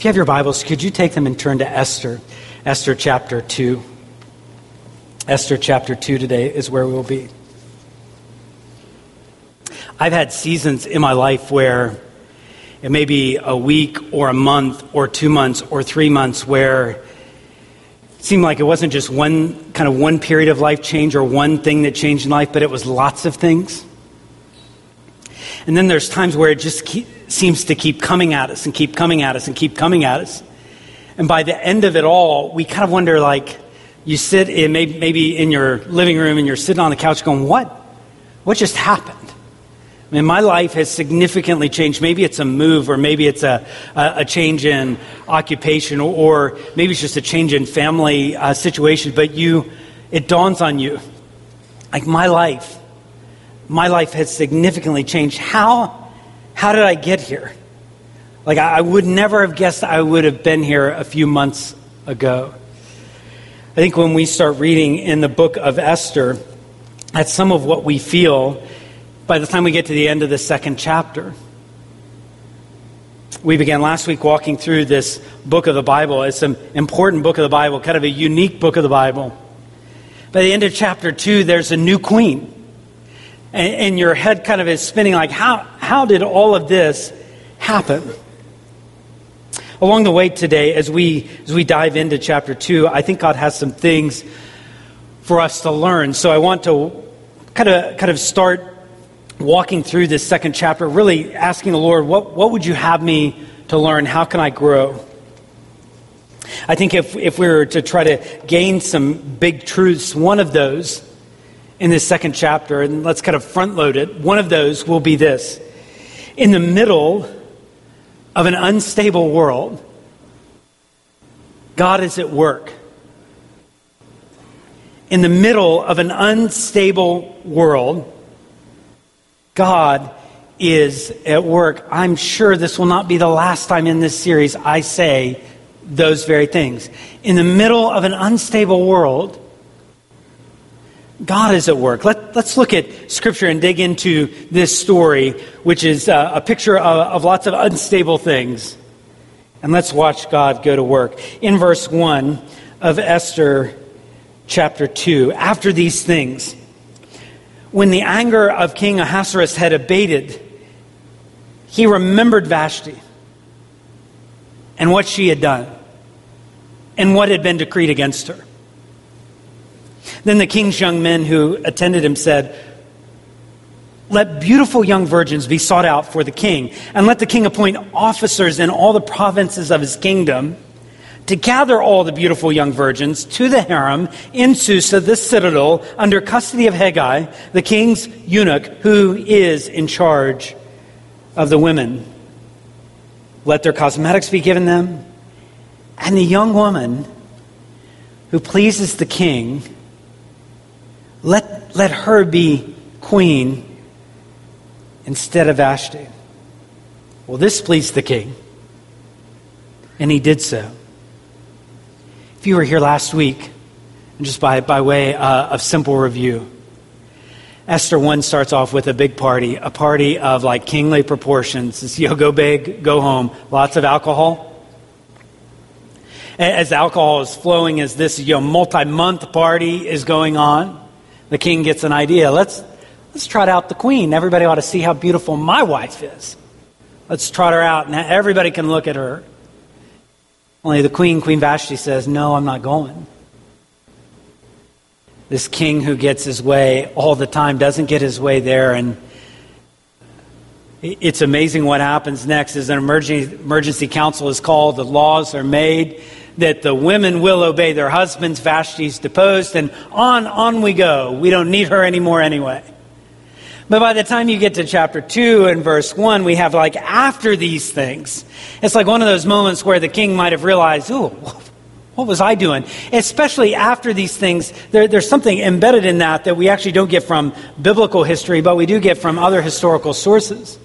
If you have your Bibles, could you take them and turn to Esther? Esther chapter 2. Esther chapter 2 today is where we'll be. I've had seasons in my life where it may be a week or a month or two months or three months where it seemed like it wasn't just one kind of one period of life change or one thing that changed in life, but it was lots of things. And then there's times where it just keep, seems to keep coming at us and keep coming at us and keep coming at us. And by the end of it all, we kind of wonder like, you sit in, maybe in your living room and you're sitting on the couch going, what? What just happened? I mean, my life has significantly changed. Maybe it's a move, or maybe it's a, a, change in occupation, or, or, maybe it's just a change in family uh, situation. But you, it dawns on you, like my life, my life has significantly changed. How, how did I get here? Like I, would never have guessed I would have been here a few months ago. I think when we start reading in the book of Esther, that's some of what we feel by the time we get to the end of the second chapter. We began last week walking through this book of the Bible. It's an important book of the Bible, kind of a unique book of the Bible. By the end of chapter 2, there's a new queen. And, and your head kind of is spinning like, how, how did all of this happen? Along the way today, as we, as we dive into chapter 2, I think God has some things for us to learn. So I want to kind of, kind of start walking through this second chapter, really asking the Lord, what, what would you have me to learn? How can I grow? I think if, if we were to try to gain some big truths, one of those in this second chapter, and let's kind of front load it, one of those will be this. In the middle of an unstable world, God is at work. In the middle of an unstable world, God is at work. I'm sure this will not be the last time in this series I say those very things. In the middle of an unstable world, God is at work. Let, us look at Scripture and dig into this story, which is uh, a picture of, of lots of unstable things. And let's watch God go to work. In verse 1 of Esther chapter 2, after these things, when the anger of King Ahasuerus had abated, he remembered Vashti and what she had done and what had been decreed against her. Then the king's young men who attended him said, Let beautiful young virgins be sought out for the king, and let the king appoint officers in all the provinces of his kingdom to gather all the beautiful young virgins to the harem in Susa, the citadel, under custody of Hegai, the king's eunuch, who is in charge of the women. Let their cosmetics be given them, and the young woman who pleases the king, let, let her be queen instead of Vashti. Well, this pleased the king, and he did so. If you were here last week, and just by, by way uh, of simple review, Esther 1 starts off with a big party, a party of like kingly proportions. It's, you go big, go home. Lots of alcohol. As alcohol is flowing, as this you know, multi month party is going on, the king gets an idea. Let's, let's trot out the queen. Everybody ought to see how beautiful my wife is. Let's trot her out, and everybody can look at her. Only the queen, Queen Vashti, says, No, I'm not going. This king who gets his way all the time doesn't get his way there. And it's amazing what happens next is an emergency, emergency council is called, the laws are made that the women will obey their husbands, Vashti's deposed, and on, on we go. We don't need her anymore anyway. But by the time you get to chapter 2 and verse 1, we have like after these things. It's like one of those moments where the king might have realized, ooh, what was I doing? Especially after these things, there, there's something embedded in that that we actually don't get from biblical history, but we do get from other historical sources.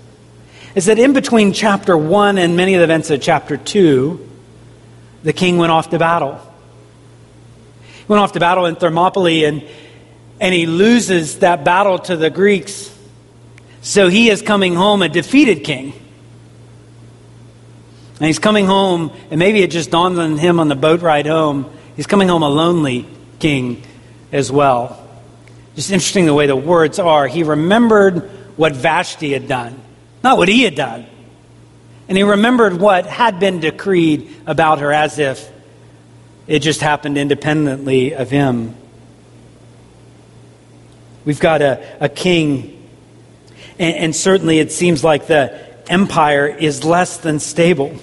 Is that in between chapter 1 and many of the events of chapter 2, the king went off to battle. He went off to battle in Thermopylae and, and he loses that battle to the Greeks so he is coming home a defeated king. And he's coming home, and maybe it just dawned on him on the boat ride home. He's coming home a lonely king as well. Just interesting the way the words are. He remembered what Vashti had done, not what he had done. And he remembered what had been decreed about her as if it just happened independently of him. We've got a, a king, and, and certainly it seems like the empire is less than stable.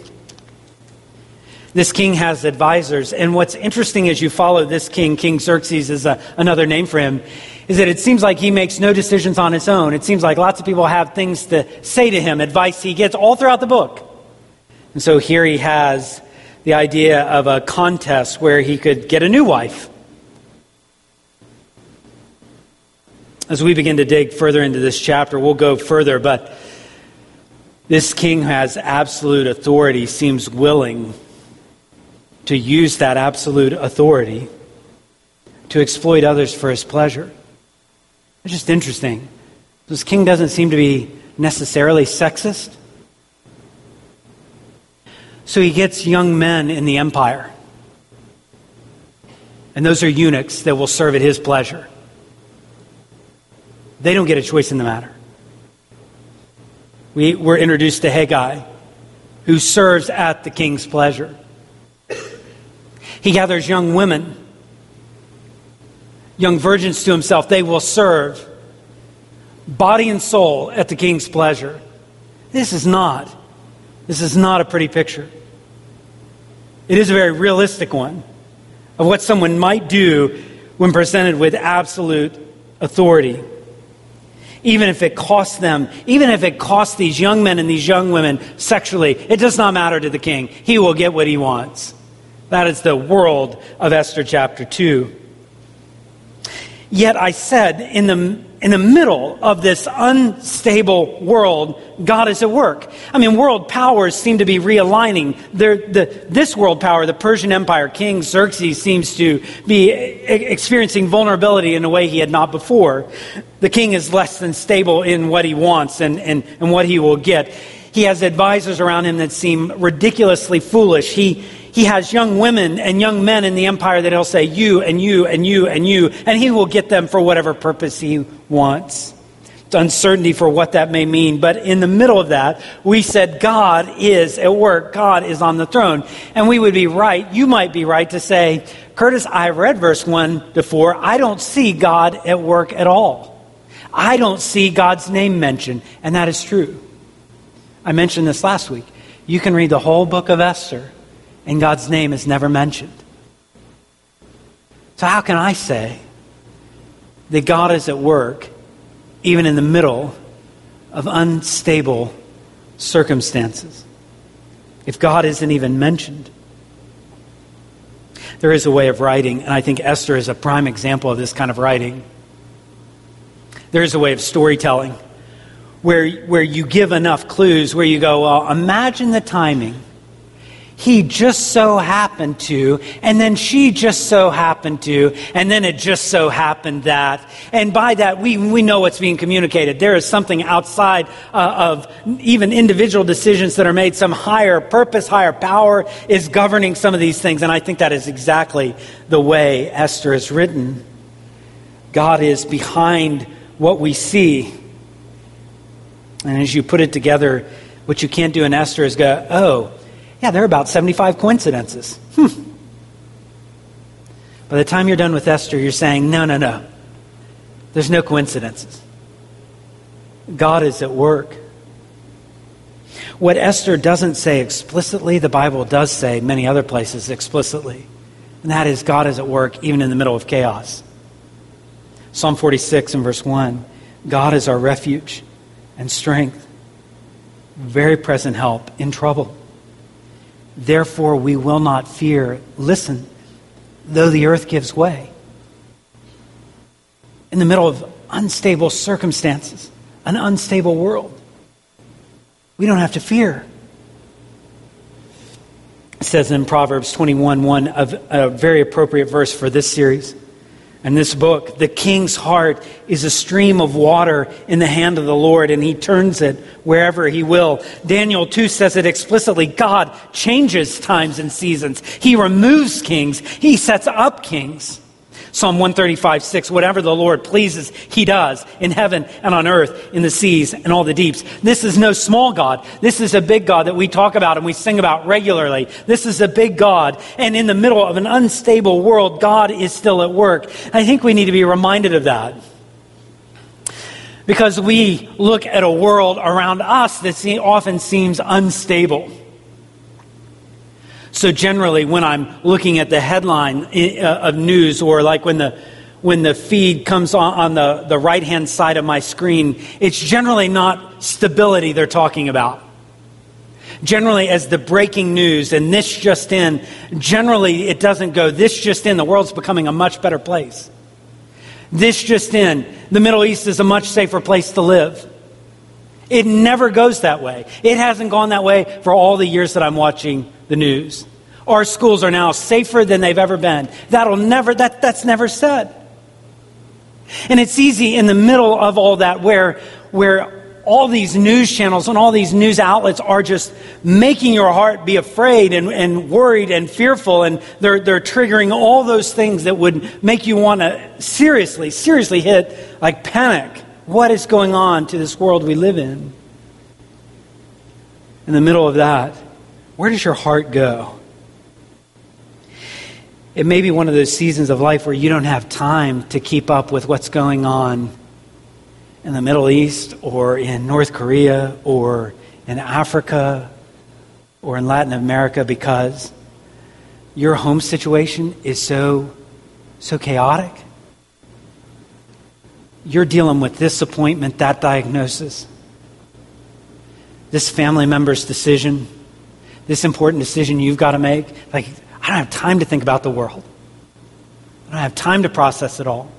This king has advisors, and what's interesting as you follow this king, King Xerxes is a, another name for him, is that it seems like he makes no decisions on his own. It seems like lots of people have things to say to him, advice he gets all throughout the book. And so here he has the idea of a contest where he could get a new wife. As we begin to dig further into this chapter, we'll go further, but this king has absolute authority, seems willing to use that absolute authority to exploit others for his pleasure. It's just interesting. This king doesn't seem to be necessarily sexist. So he gets young men in the empire. And those are eunuchs that will serve at his pleasure. They don't get a choice in the matter. We were introduced to Hegai, who serves at the king's pleasure. He gathers young women, young virgins to himself. They will serve body and soul at the king's pleasure. This is not. This is not a pretty picture. It is a very realistic one of what someone might do when presented with absolute authority. Even if it costs them, even if it costs these young men and these young women sexually, it does not matter to the king. He will get what he wants. That is the world of Esther chapter 2. Yet I said, in the, in the middle of this unstable world, God is at work. I mean, world powers seem to be realigning. The, this world power, the Persian Empire, King Xerxes, seems to be experiencing vulnerability in a way he had not before. The king is less than stable in what he wants and, and, and what he will get. He has advisors around him that seem ridiculously foolish. He, he has young women and young men in the empire that he'll say, you and you and you and you, and he will get them for whatever purpose he wants. It's uncertainty for what that may mean. But in the middle of that, we said God is at work. God is on the throne. And we would be right, you might be right to say, Curtis, I read verse 1 to 4. I don't see God at work at all. I don't see God's name mentioned. And that is true. I mentioned this last week. You can read the whole book of Esther and God's name is never mentioned. So, how can I say that God is at work even in the middle of unstable circumstances if God isn't even mentioned? There is a way of writing, and I think Esther is a prime example of this kind of writing. There is a way of storytelling where, where you give enough clues, where you go, well, imagine the timing he just so happened to, and then she just so happened to, and then it just so happened that. And by that, we, we know what's being communicated. There is something outside uh, of even individual decisions that are made. Some higher purpose, higher power is governing some of these things. And I think that is exactly the way Esther is written. God is behind what we see. And as you put it together, what you can't do in Esther is go, oh, yeah, there are about 75 coincidences. Hmm. By the time you're done with Esther, you're saying, no, no, no. There's no coincidences. God is at work. What Esther doesn't say explicitly, the Bible does say many other places explicitly. And that is, God is at work even in the middle of chaos. Psalm 46 and verse 1 God is our refuge and strength, very present help in trouble. Therefore, we will not fear. Listen, though the earth gives way. In the middle of unstable circumstances, an unstable world, we don't have to fear. It says in Proverbs 21 1, a very appropriate verse for this series in this book. The king's heart is a stream of water in the hand of the Lord, and he turns it wherever he will. Daniel 2 says it explicitly God changes times and seasons, he removes kings, he sets up kings. Psalm 135, 6, whatever the Lord pleases, he does in heaven and on earth, in the seas and all the deeps. This is no small God. This is a big God that we talk about and we sing about regularly. This is a big God. And in the middle of an unstable world, God is still at work. I think we need to be reminded of that. Because we look at a world around us that often seems unstable. So generally, when I'm looking at the headline uh, of news, or like when the when the feed comes on, on the, the right hand side of my screen, it's generally not stability they're talking about. Generally, as the breaking news and this just in, generally it doesn't go this just in, the world's becoming a much better place. This just in, the Middle East is a much safer place to live. It never goes that way. It hasn't gone that way for all the years that I'm watching the news. Our schools are now safer than they've ever been. That'll never, that, that's never said. And it's easy in the middle of all that where, where all these news channels and all these news outlets are just making your heart be afraid and, and worried and fearful, and they're, they're triggering all those things that would make you want to seriously, seriously hit like panic. What is going on to this world we live in? In the middle of that, where does your heart go? It may be one of those seasons of life where you don't have time to keep up with what's going on in the Middle East or in North Korea or in Africa or in Latin America because your home situation is so so chaotic. You're dealing with this appointment, that diagnosis, this family member's decision this important decision you've got to make. Like, I don't have time to think about the world. I don't have time to process it all.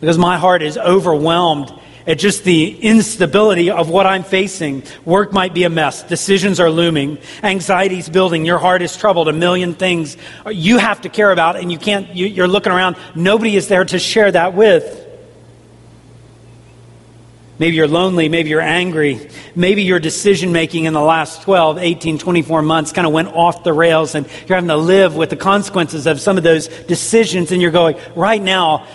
Because my heart is overwhelmed at just the instability of what I'm facing. Work might be a mess. Decisions are looming. Anxiety's building. Your heart is troubled. A million things you have to care about, and you can't, you, are looking around. Nobody is there to share that with. Maybe you're lonely. Maybe you're angry. Maybe your decision making in the last 12, 18, 24 months kind of went off the rails and you're having to live with the consequences of some of those decisions. And you're going, right now,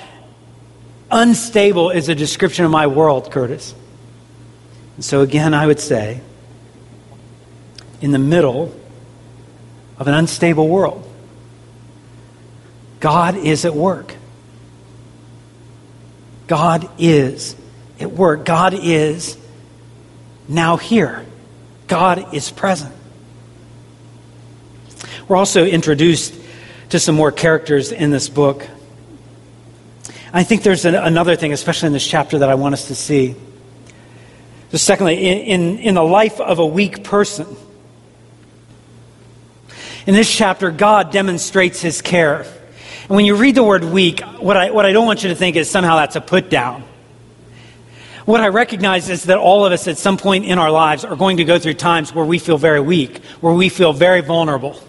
unstable is a description of my world, Curtis. And so, again, I would say, in the middle of an unstable world, God is at work. God is at work. God is now here, God is present. We're also introduced to some more characters in this book. I think there's an, another thing, especially in this chapter, that I want us to see. So, secondly, in, in, in the life of a weak person, in this chapter, God demonstrates his care. And when you read the word weak, what I, what I don't want you to think is somehow that's a put down. What I recognize is that all of us at some point in our lives are going to go through times where we feel very weak, where we feel very vulnerable.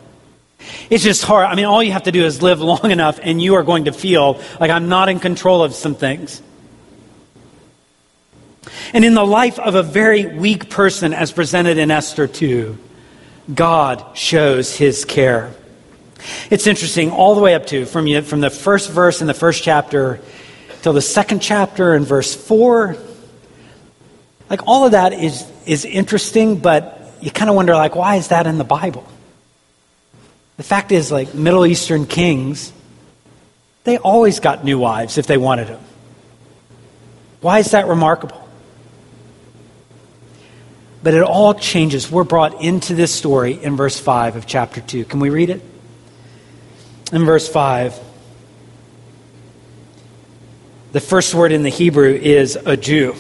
It's just hard. I mean, all you have to do is live long enough and you are going to feel like I'm not in control of some things. And in the life of a very weak person, as presented in Esther 2, God shows his care. It's interesting, all the way up to, from, from the first verse in the first chapter till the second chapter in verse 4 like all of that is, is interesting, but you kind of wonder, like, why is that in the Bible? The fact is, like, Middle Eastern kings, they always got new wives if they wanted them. Why is that remarkable? But it all changes. We're brought into this story in verse 5 of chapter 2. Can we read it? In verse 5, the first word in the Hebrew is a Jew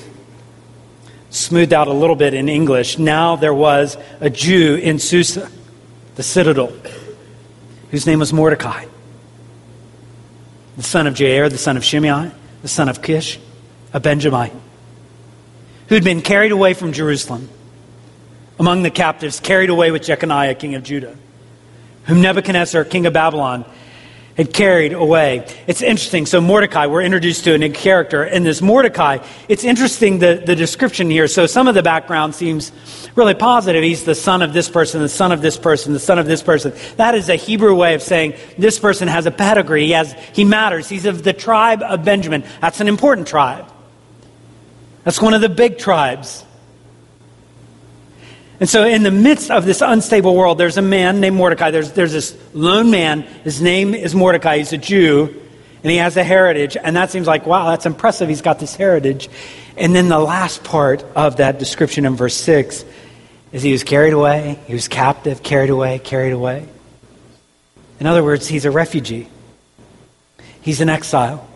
smoothed out a little bit in English. Now there was a Jew in Susa, the citadel, whose name was Mordecai, the son of Jair, the son of Shimei, the son of Kish, a Benjamite, who'd been carried away from Jerusalem among the captives, carried away with Jeconiah, king of Judah, whom Nebuchadnezzar, king of Babylon, had carried away. It's interesting. So, Mordecai, we're introduced to a new character. And this Mordecai, it's interesting the, the description here. So, some of the background seems really positive. He's the son of this person, the son of this person, the son of this person. That is a Hebrew way of saying this person has a pedigree. He, has, he matters. He's of the tribe of Benjamin. That's an important tribe. That's one of the big tribes. And so, in the midst of this unstable world, there's a man named Mordecai. There's, there's this lone man. His name is Mordecai. He's a Jew, and he has a heritage. And that seems like, wow, that's impressive. He's got this heritage. And then the last part of that description in verse 6 is he was carried away, he was captive, carried away, carried away. In other words, he's a refugee, he's an exile.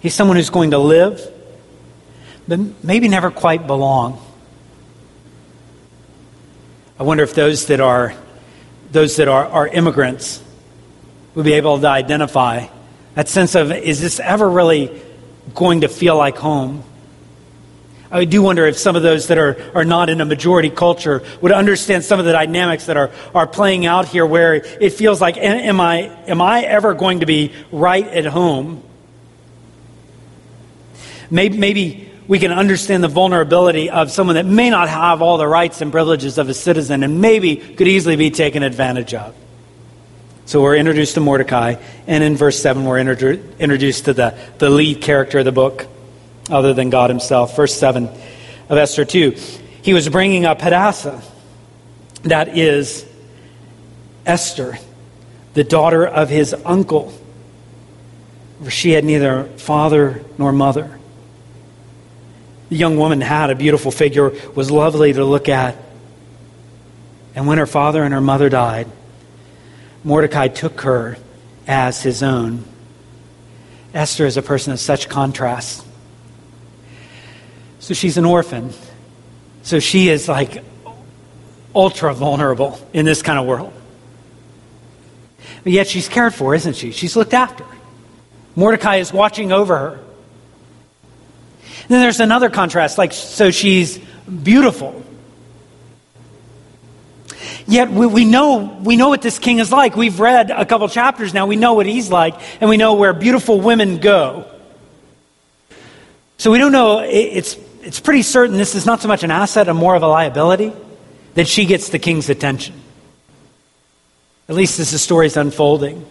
He's someone who's going to live, but maybe never quite belong. I wonder if those that are those that are, are immigrants would be able to identify that sense of is this ever really going to feel like home? I do wonder if some of those that are, are not in a majority culture would understand some of the dynamics that are, are playing out here where it feels like, am I, am I ever going to be right at home? Maybe, maybe we can understand the vulnerability of someone that may not have all the rights and privileges of a citizen and maybe could easily be taken advantage of. So we're introduced to Mordecai, and in verse 7, we're introduced to the, the lead character of the book, other than God himself. Verse 7 of Esther 2. He was bringing up Hadassah, that is Esther, the daughter of his uncle, for she had neither father nor mother. The young woman had a beautiful figure, was lovely to look at. And when her father and her mother died, Mordecai took her as his own. Esther is a person of such contrast. So she's an orphan. So she is like ultra vulnerable in this kind of world. But yet she's cared for, isn't she? She's looked after. Mordecai is watching over her. Then there's another contrast, like, so she's beautiful. Yet we, we, know, we know what this king is like. We've read a couple chapters now. We know what he's like, and we know where beautiful women go. So we don't know, it's, it's pretty certain this is not so much an asset and more of a liability that she gets the king's attention. At least as the story's unfolding.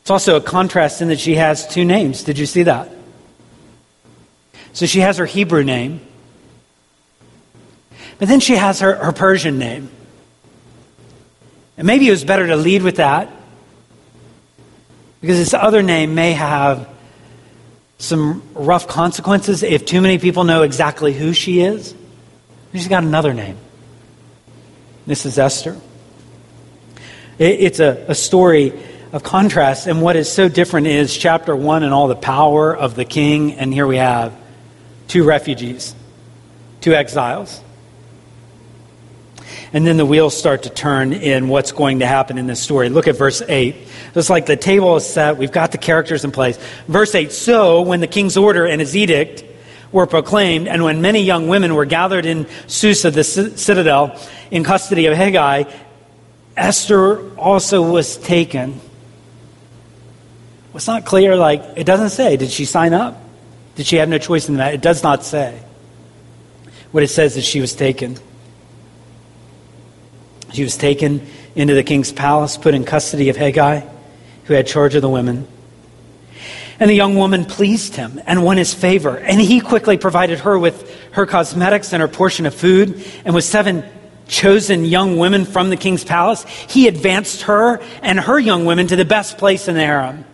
It's also a contrast in that she has two names. Did you see that? So she has her Hebrew name, but then she has her, her Persian name. And maybe it was better to lead with that because this other name may have some rough consequences if too many people know exactly who she is. She's got another name. This is Esther. It's a, a story of contrast, and what is so different is chapter one and all the power of the king, and here we have two refugees, two exiles. And then the wheels start to turn in what's going to happen in this story. Look at verse 8. It's like the table is set, we've got the characters in place. Verse 8 So, when the king's order and his edict were proclaimed, and when many young women were gathered in Susa, the citadel, in custody of Hegai, Esther also was taken. It's not clear, like, it doesn't say. Did she sign up? Did she have no choice in that? It does not say. What it says is she was taken. She was taken into the king's palace, put in custody of Hegai, who had charge of the women. And the young woman pleased him and won his favor. And he quickly provided her with her cosmetics and her portion of food. And with seven chosen young women from the king's palace, he advanced her and her young women to the best place in the harem.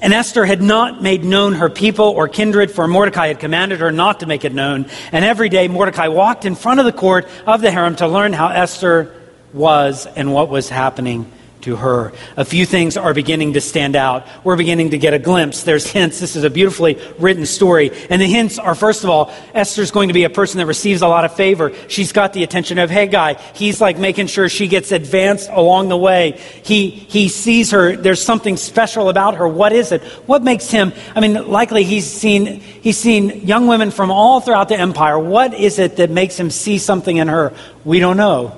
And Esther had not made known her people or kindred, for Mordecai had commanded her not to make it known. And every day Mordecai walked in front of the court of the harem to learn how Esther was and what was happening to her. A few things are beginning to stand out. We're beginning to get a glimpse. There's hints. This is a beautifully written story. And the hints are, first of all, Esther's going to be a person that receives a lot of favor. She's got the attention of Hegai. He's like making sure she gets advanced along the way. He, he sees her. There's something special about her. What is it? What makes him, I mean, likely he's seen, he's seen young women from all throughout the empire. What is it that makes him see something in her? We don't know.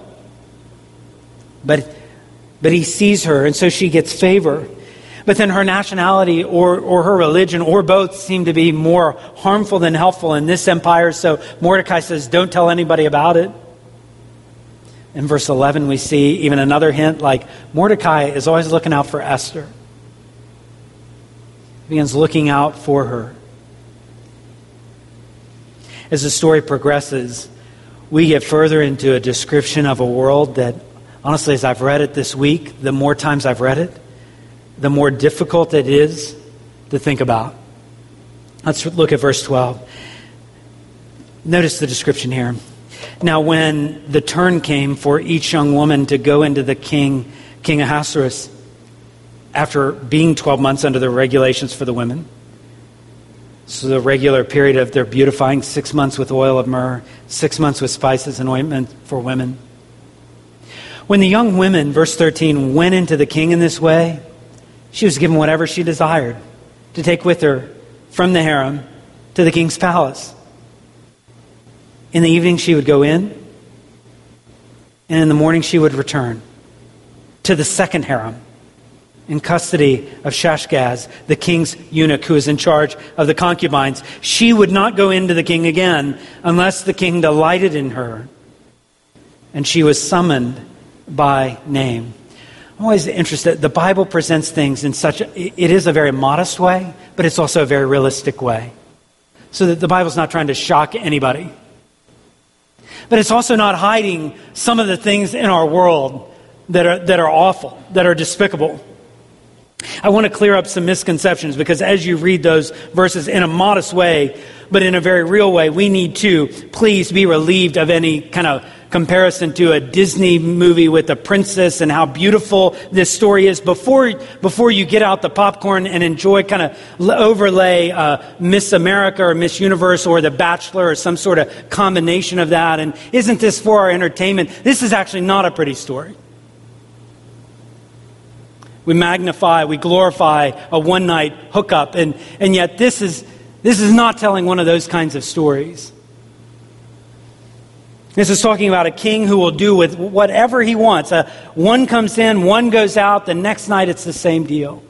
But but he sees her, and so she gets favor. But then her nationality or, or her religion or both seem to be more harmful than helpful in this empire, so Mordecai says, Don't tell anybody about it. In verse 11, we see even another hint like Mordecai is always looking out for Esther. He begins looking out for her. As the story progresses, we get further into a description of a world that, honestly, as I've read it this week, the more times I've read it, the more difficult it is to think about. Let's look at verse 12. Notice the description here. Now, when the turn came for each young woman to go into the king, King Ahasuerus, after being 12 months under the regulations for the women, so the regular period of their beautifying, six months with oil of myrrh, six months with spices and ointment for women. When the young women, verse 13, went into the king in this way, she was given whatever she desired to take with her from the harem to the king's palace. In the evening, she would go in, and in the morning, she would return to the second harem in custody of Shashgaz, the king's eunuch who was in charge of the concubines. She would not go into the king again unless the king delighted in her. And she was summoned by name. I'm always interested. The Bible presents things in such a, it is a very modest way, but it's also a very realistic way. So that the Bible's not trying to shock anybody. But it's also not hiding some of the things in our world that are, that are awful, that are despicable. I want to clear up some misconceptions because as you read those verses in a modest way, but in a very real way, we need to please be relieved of any kind of comparison to a Disney movie with a princess and how beautiful this story is before, before you get out the popcorn and enjoy kind of overlay uh, Miss America or Miss Universe or The Bachelor or some sort of combination of that. And isn't this for our entertainment? This is actually not a pretty story. We magnify, we glorify a one night hookup, and, and yet this is, this is not telling one of those kinds of stories. This is talking about a king who will do with whatever he wants. Uh, one comes in, one goes out, the next night it's the same deal.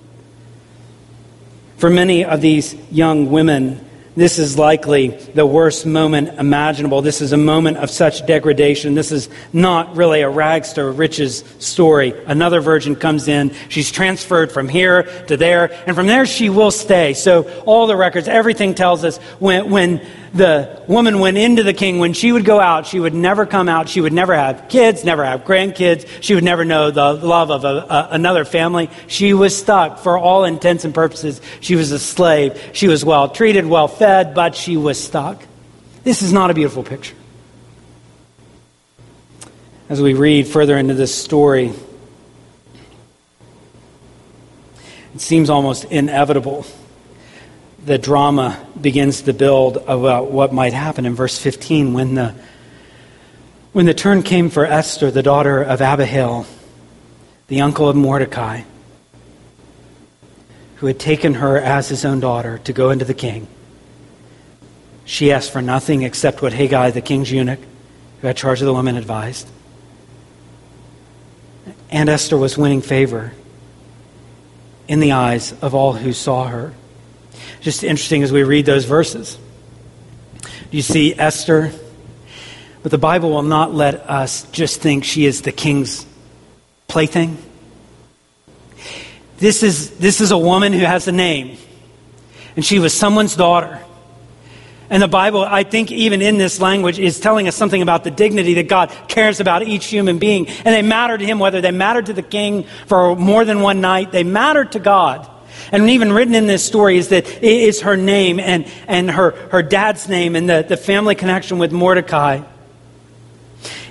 For many of these young women, this is likely the worst moment imaginable. This is a moment of such degradation. This is not really a rags to riches story. Another virgin comes in. She's transferred from here to there, and from there she will stay. So all the records, everything tells us when, when the woman went into the king, when she would go out, she would never come out. She would never have kids, never have grandkids. She would never know the love of a, a, another family. She was stuck for all intents and purposes. She was a slave. She was well treated, well fed, but she was stuck. This is not a beautiful picture. As we read further into this story, it seems almost inevitable the drama begins to build about what might happen in verse 15 when the when the turn came for Esther, the daughter of Abihail, the uncle of Mordecai, who had taken her as his own daughter to go into the king. She asked for nothing except what Hegai, the king's eunuch, who had charge of the women, advised. And Esther was winning favor in the eyes of all who saw her. Just interesting as we read those verses. You see Esther, but the Bible will not let us just think she is the king's plaything. This is, this is a woman who has a name, and she was someone's daughter. And the Bible, I think, even in this language, is telling us something about the dignity that God cares about each human being. And they matter to Him, whether they mattered to the king for more than one night, they mattered to God. And even written in this story is that it is her name and, and her, her dad's name and the, the family connection with Mordecai.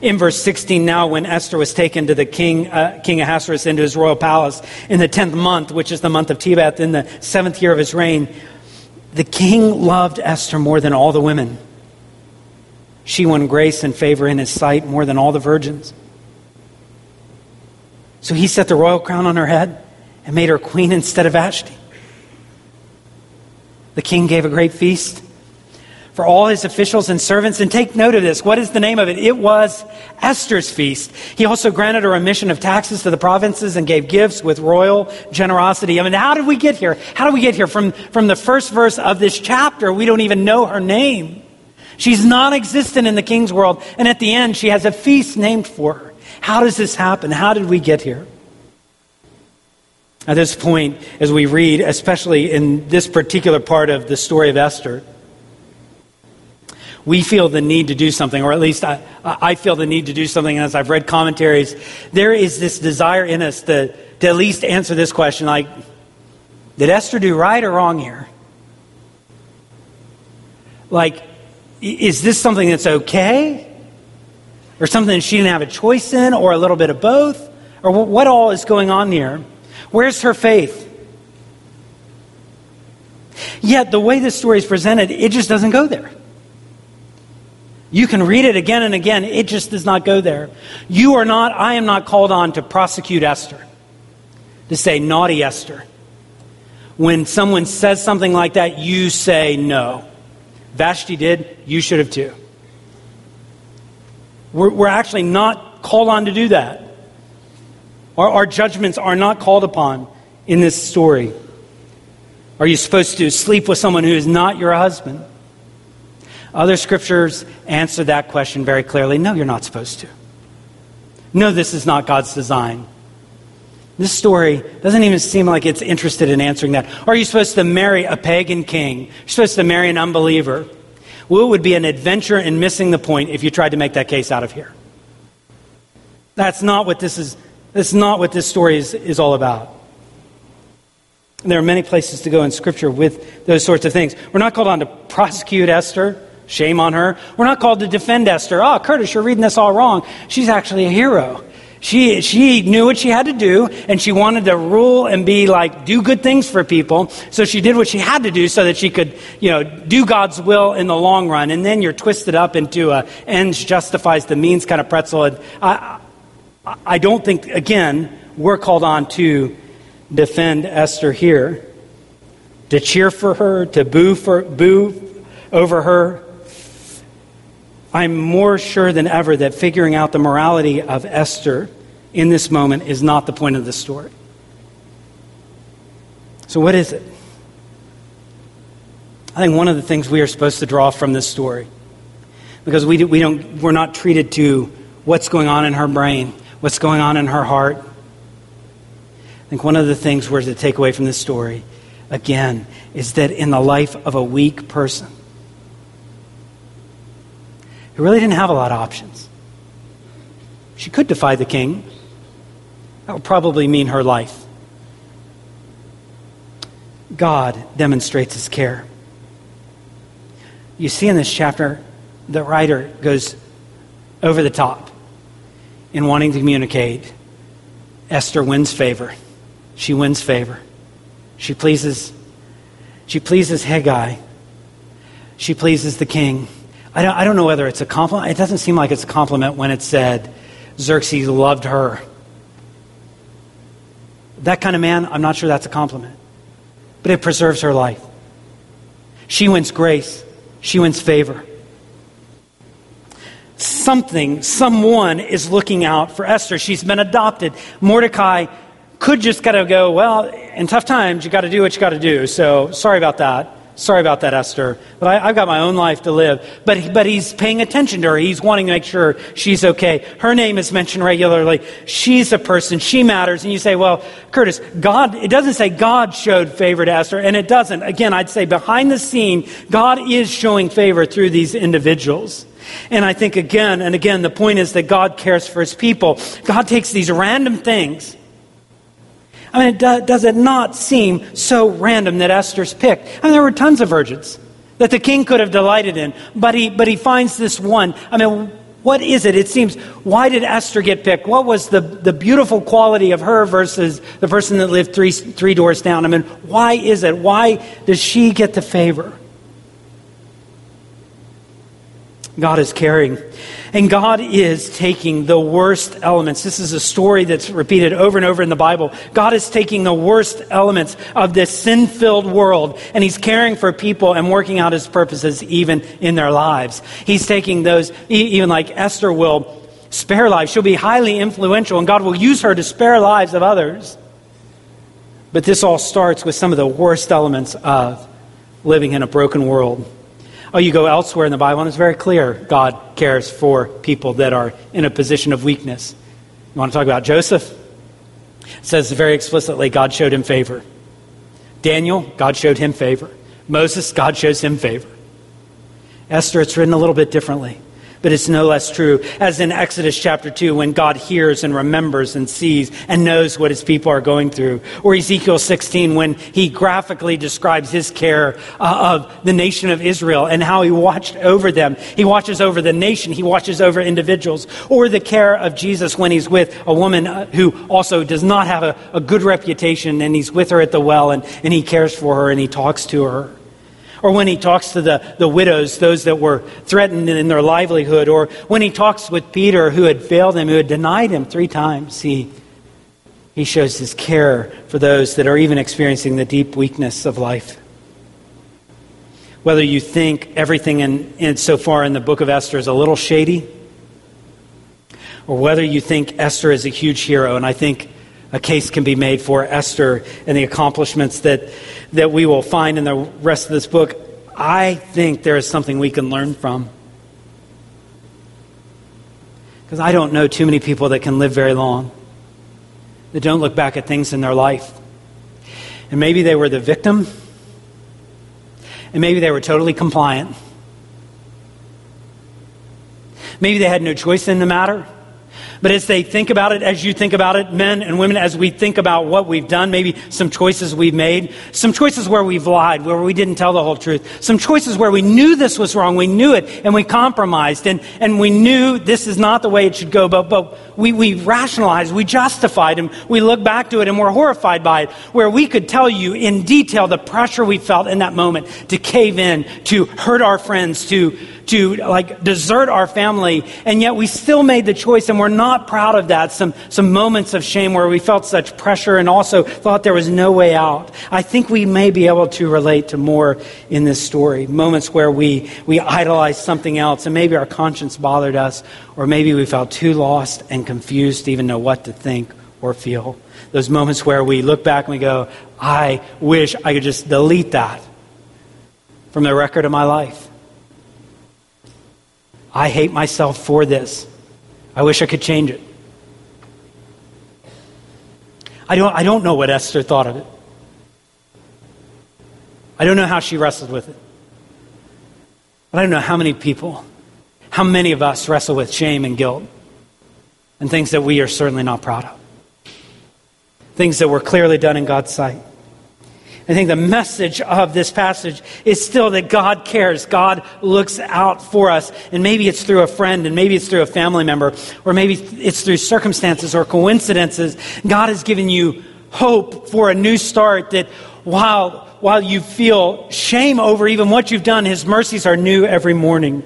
In verse 16, now when Esther was taken to the king, uh, King Ahasuerus into his royal palace in the 10th month, which is the month of Tebeth, in the seventh year of his reign, the king loved Esther more than all the women. She won grace and favor in his sight more than all the virgins. So he set the royal crown on her head and made her queen instead of Vashti. The king gave a great feast. for all his officials and servants. And take note of this. What is the name of it? It was Esther's feast. He also granted her a remission of taxes to the provinces and gave gifts with royal generosity. I mean, how did we get here? How did we get here? From, from the first verse of this chapter, we don't even know her name. She's non existent in the king's world. And at the end, she has a feast named for her. How does this happen? How did we get here? At this point, as we read, especially in this particular part of the story of Esther, we feel the need to do something, or at least I, I feel the need to do something as I've read commentaries. There is this desire in us to, to at least answer this question like, did Esther do right or wrong here? Like, is this something that's okay? Or something that she didn't have a choice in, or a little bit of both? Or what all is going on here? Where's her faith? Yet, the way this story is presented, it just doesn't go there. You can read it again and again. It just does not go there. You are not, I am not called on to prosecute Esther, to say, naughty Esther. When someone says something like that, you say no. Vashti did, you should have too. We're, we're actually not called on to do that. Our, our judgments are not called upon in this story. Are you supposed to sleep with someone who is not your husband? Other scriptures answer that question very clearly. No, you're not supposed to. No, this is not God's design. This story doesn't even seem like it's interested in answering that. Are you supposed to marry a pagan king? You're supposed to marry an unbeliever. Well, it would be an adventure in missing the point if you tried to make that case out of here. That's not what this is. That's not what this story is, is all about. And there are many places to go in Scripture with those sorts of things. We're not called on to prosecute Esther. Shame on her. We're not called to defend Esther. Oh, Curtis, you're reading this all wrong. She's actually a hero. She, she knew what she had to do, and she wanted to rule and be like, do good things for people. So she did what she had to do so that she could, you know, do God's will in the long run. And then you're twisted up into a ends justifies the means kind of pretzel. And I, I don't think, again, we're called on to defend Esther here, to cheer for her, to boo, for, boo over her, I'm more sure than ever that figuring out the morality of Esther in this moment is not the point of the story. So, what is it? I think one of the things we are supposed to draw from this story, because we, we don't, we're not treated to what's going on in her brain, what's going on in her heart. I think one of the things we're to take away from this story, again, is that in the life of a weak person, who really didn't have a lot of options. She could defy the king. That would probably mean her life. God demonstrates his care. You see in this chapter, the writer goes over the top in wanting to communicate. Esther wins favor. She wins favor. She pleases she pleases Hegai. She pleases the king. I don't, I don't know whether it's a compliment. It doesn't seem like it's a compliment when it said Xerxes loved her. That kind of man, I'm not sure that's a compliment. But it preserves her life. She wins grace, she wins favor. Something, someone is looking out for Esther. She's been adopted. Mordecai could just kind of go, well, in tough times, you got to do what you got to do. So sorry about that. Sorry about that, Esther. But I, have got my own life to live. But, but he's paying attention to her. He's wanting to make sure she's okay. Her name is mentioned regularly. She's a person. She matters. And you say, well, Curtis, God, it doesn't say God showed favor to Esther. And it doesn't. Again, I'd say behind the scene, God is showing favor through these individuals. And I think again and again, the point is that God cares for his people. God takes these random things I mean, do, does it not seem so random that Esther's picked? I mean, there were tons of virgins that the king could have delighted in, but he, but he finds this one. I mean, what is it? It seems, why did Esther get picked? What was the, the beautiful quality of her versus the person that lived three, three doors down? I mean, why is it? Why does she get the favor? God is caring. And God is taking the worst elements. This is a story that's repeated over and over in the Bible. God is taking the worst elements of this sin filled world and He's caring for people and working out His purposes even in their lives. He's taking those, even like Esther will spare lives. She'll be highly influential and God will use her to spare lives of others. But this all starts with some of the worst elements of living in a broken world. Oh, you go elsewhere in the Bible, and it's very clear God cares for people that are in a position of weakness. You want to talk about Joseph? It says very explicitly God showed him favor. Daniel, God showed him favor. Moses, God shows him favor. Esther, it's written a little bit differently. But it's no less true, as in Exodus chapter 2, when God hears and remembers and sees and knows what his people are going through. Or Ezekiel 16, when he graphically describes his care uh, of the nation of Israel and how he watched over them. He watches over the nation, he watches over individuals. Or the care of Jesus when he's with a woman uh, who also does not have a, a good reputation and he's with her at the well and, and he cares for her and he talks to her. Or when he talks to the, the widows, those that were threatened in their livelihood. Or when he talks with Peter, who had failed him, who had denied him three times, he, he shows his care for those that are even experiencing the deep weakness of life. Whether you think everything in, in so far in the book of Esther is a little shady, or whether you think Esther is a huge hero, and I think a case can be made for Esther and the accomplishments that, that we will find in the rest of this book. I think there is something we can learn from. Because I don't know too many people that can live very long, that don't look back at things in their life. And maybe they were the victim, and maybe they were totally compliant. Maybe they had no choice in the matter. But as they think about it, as you think about it, men and women, as we think about what we've done, maybe some choices we've made, some choices where we've lied, where we didn't tell the whole truth, some choices where we knew this was wrong, we knew it, and we compromised, and, and we knew this is not the way it should go, but, but we, we rationalized, we justified, and we look back to it and we're horrified by it, where we could tell you in detail the pressure we felt in that moment to cave in, to hurt our friends, to, to like desert our family, and yet we still made the choice, and we're not proud of that. Some, some moments of shame where we felt such pressure and also thought there was no way out. I think we may be able to relate to more in this story. Moments where we, we idolized something else, and maybe our conscience bothered us, or maybe we felt too lost and confused to even know what to think or feel. Those moments where we look back and we go, I wish I could just delete that from the record of my life. I hate myself for this. I wish I could change it. I don't, I don't know what Esther thought of it. I don't know how she wrestled with it. But I don't know how many people, how many of us wrestle with shame and guilt and things that we are certainly not proud of. Things that were clearly done in God's sight. I think the message of this passage is still that God cares. God looks out for us. And maybe it's through a friend, and maybe it's through a family member, or maybe it's through circumstances or coincidences. God has given you hope for a new start that while, while you feel shame over even what you've done, His mercies are new every morning.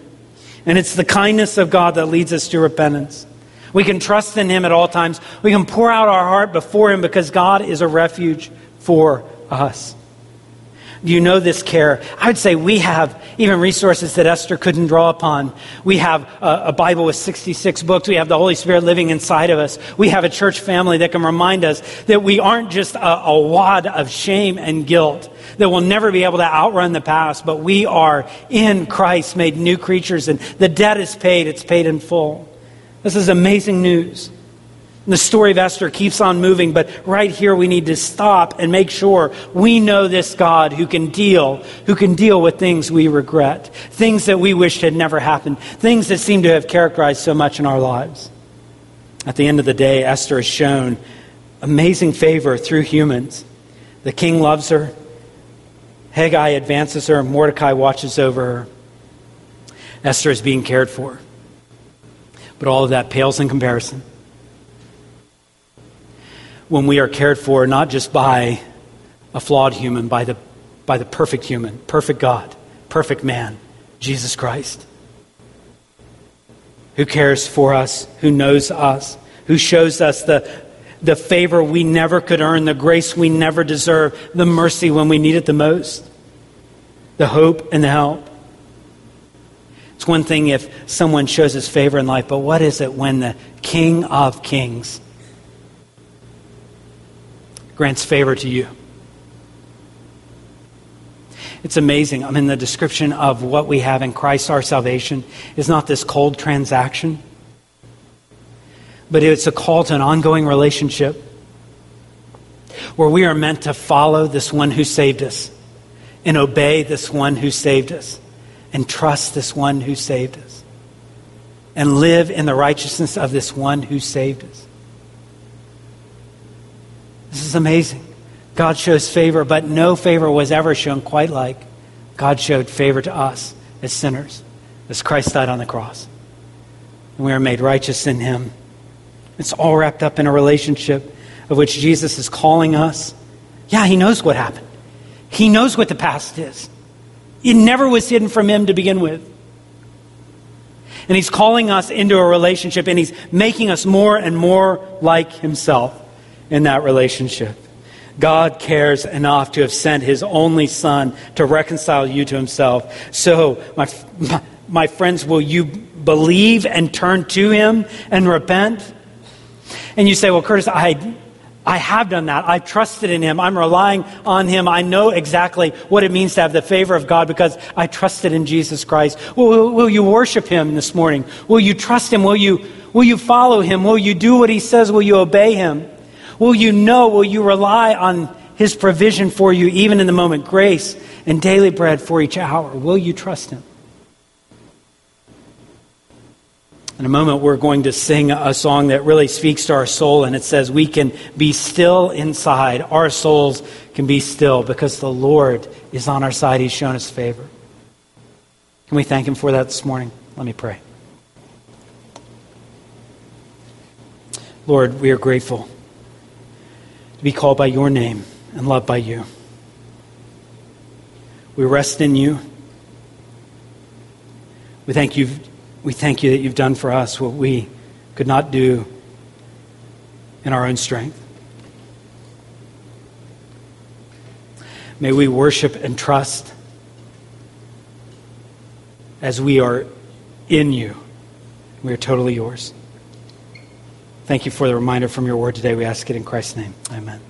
And it's the kindness of God that leads us to repentance. We can trust in Him at all times. We can pour out our heart before Him because God is a refuge for us. Do you know this care? I would say we have even resources that Esther couldn't draw upon. We have a, a, Bible with 66 books. We have the Holy Spirit living inside of us. We have a church family that can remind us that we aren't just a, a wad of shame and guilt, that we'll never be able to outrun the past, but we are in Christ made new creatures and the debt is paid. It's paid in full. This is amazing news. The story of Esther keeps on moving, but right here we need to stop and make sure we know this God who can deal, who can deal with things we regret, things that we wished had never happened, things that seem to have characterized so much in our lives. At the end of the day, Esther is shown amazing favor through humans. The king loves her. Hegai advances her, Mordecai watches over her. Esther is being cared for. But all of that pales in comparison when we are cared for not just by a flawed human, by the, by the perfect human, perfect God, perfect man, Jesus Christ. who cares for us, who knows us, who shows us the, the favor we never could earn, the grace we never deserve, the mercy when we need it the most, the hope and the help. It's one thing if someone shows us favor in life, but what is it when the King of Kings grants favor to you? It's amazing. I mean, the description of what we have in Christ, our salvation, is not this cold transaction, but it's a call to an ongoing relationship where we are meant to follow this one who saved us and obey this one who saved us and trust this one who saved us and live in the righteousness of this one who saved us. This is amazing. God shows favor, but no favor was ever shown quite like God showed favor to us as sinners, as Christ died on the cross. And we are made righteous in Him. It's all wrapped up in a relationship of which Jesus is calling us. Yeah, He knows what happened, He knows what the past is. It never was hidden from Him to begin with. And He's calling us into a relationship, and He's making us more and more like Himself in that relationship. God cares enough to have sent his only son to reconcile you to himself. So, my, my, friends, will you believe and turn to him and repent? And you say, well, Curtis, I, I have done that. I've trusted in him. I'm relying on him. I know exactly what it means to have the favor of God because I trusted in Jesus Christ. Will, will, will you worship him this morning? Will you trust him? Will you, will you follow him? Will you do what he says? Will you obey him? Will you know? Will you rely on His provision for you, even in the moment? Grace and daily bread for each hour. Will you trust Him? In a moment, we're going to sing a song that really speaks to our soul, and it says, We can be still inside. Our souls can be still because the Lord is on our side. He's shown us favor. Can we thank Him for that this morning? Let me pray. Lord, we are grateful to be called by your name and loved by you. We rest in you. We thank you, we thank you that you've done for us what we could not do in our own strength. May we worship and trust as we are in you. We are totally yours. Thank you for the reminder from your word today. We ask it in Christ's name. Amen.